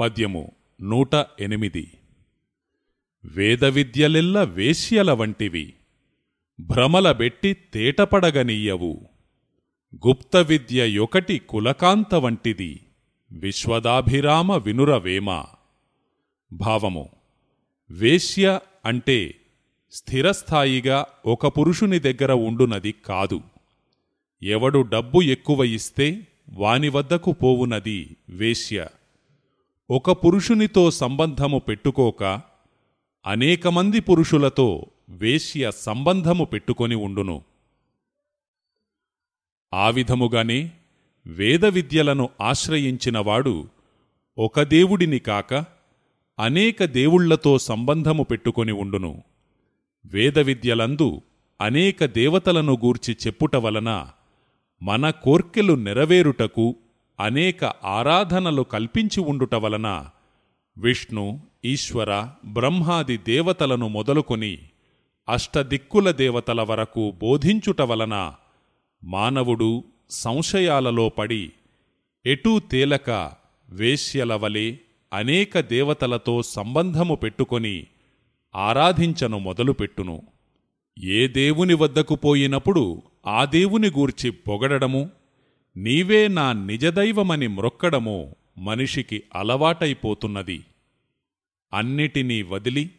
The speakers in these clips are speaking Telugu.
పద్యము నూట ఎనిమిది. వేదవిద్యలెల్ల వేశ్యల వంటివి భ్రమలబెట్టి తేటపడగనీయవు. గుప్త విద్య యొకటి కులకాంత వంటిది విశ్వదాభిరామ వినురవేమ. భావము వేశ్య అంటే స్థిరస్థాయిగా ఒక పురుషుని దగ్గర ఉండునది కాదు. ఎవడు డబ్బు ఎక్కువ ఇస్తే వాని వద్దకు పోవునది వేశ్య. ఒక పురుషునితో సంబంధము పెట్టుకోక అనేకమంది పురుషులతో వేశ్య సంబంధము పెట్టుకొని ఉండును. ఆ విధముగానే వేద విద్యలను ఆశ్రయించినవాడు ఒక దేవుడిని కాక అనేక దేవుళ్ళతో సంబంధము పెట్టుకొని ఉండును. వేద విద్యలందు అనేక దేవతలను గూర్చి చెప్పుట వలన మన కోర్కెలు నెరవేరుటకు అనేక ఆరాధనలు కల్పించి ఉండుట వలన విష్ణు ఈశ్వర బ్రహ్మాది దేవతలను మొదలుకొని అష్టదిక్కుల దేవతల వరకు బోధించుట వలన మానవుడు సంశయాలలో పడి ఎటూ తేలక వేశ్యల వలె అనేక దేవతలతో సంబంధము పెట్టుకొని ఆరాధించను మొదలుపెట్టును. ఏ దేవుని వద్దకు పోయినప్పుడు ఆ దేవుని గూర్చి పొగడము నీవే నా నిజదైవమని మ్రొక్కడము మనిషికి అలవాటైపోతున్నది. అన్నిటినీ వదిలి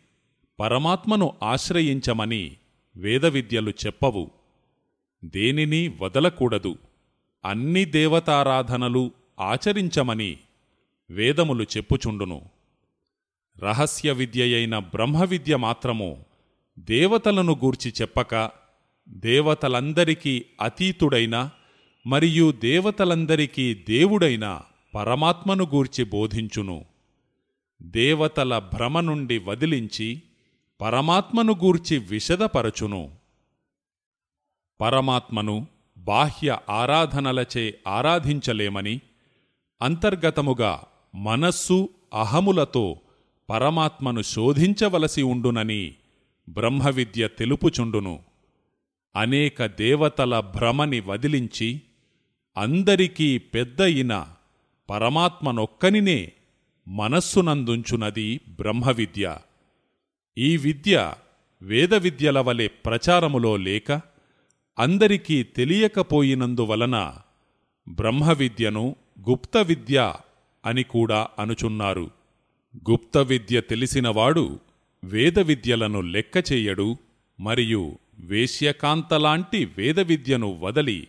పరమాత్మను ఆశ్రయించమని వేదవిద్యలు చెప్పవు. దేనిని వదలకూడదు. అన్ని దేవతారాధనలు ఆచరించమని వేదములు చెప్పుచుండును. రహస్య విద్యయైన బ్రహ్మవిద్య మాత్రము దేవతలను గూర్చి చెప్పక దేవతలందరికీ అతీతుడైన మరియు దేవతలందరికీ దేవుడైన పరమాత్మను గూర్చి బోధించును. దేవతల భ్రమ నుండి వదిలించి పరమాత్మను గూర్చి విశదపరచును. పరమాత్మను బాహ్య ఆరాధనలచే ఆరాధించలేమని అంతర్గతముగా మనస్సు అహములతో పరమాత్మను శోధించవలసి ఉండునని బ్రహ్మవిద్య తెలుపుచుండును. అనేక దేవతల భ్రమని వదిలించి అందరికీ పెద్దయిన పరమాత్మనొక్కనినే మనస్సునందుంచునది బ్రహ్మవిద్య. ఈ విద్య వేద విద్యల వలె ప్రచారములో లేక అందరికీ తెలియకపోయినందువలన బ్రహ్మవిద్యను గుప్త విద్య అని కూడా అనుచున్నారు. గుప్త విద్య తెలిసినవాడు వేద విద్యలను లెక్కచేయడు మరియు వేశ్యకాంతలాంటి వేద విద్యను వదలి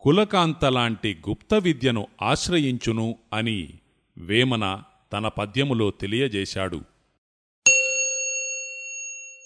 కులకాంతలాంటి గుప్త విద్యను ఆశ్రయించును అని వేమన తన పద్యములో తెలియజేశాడు.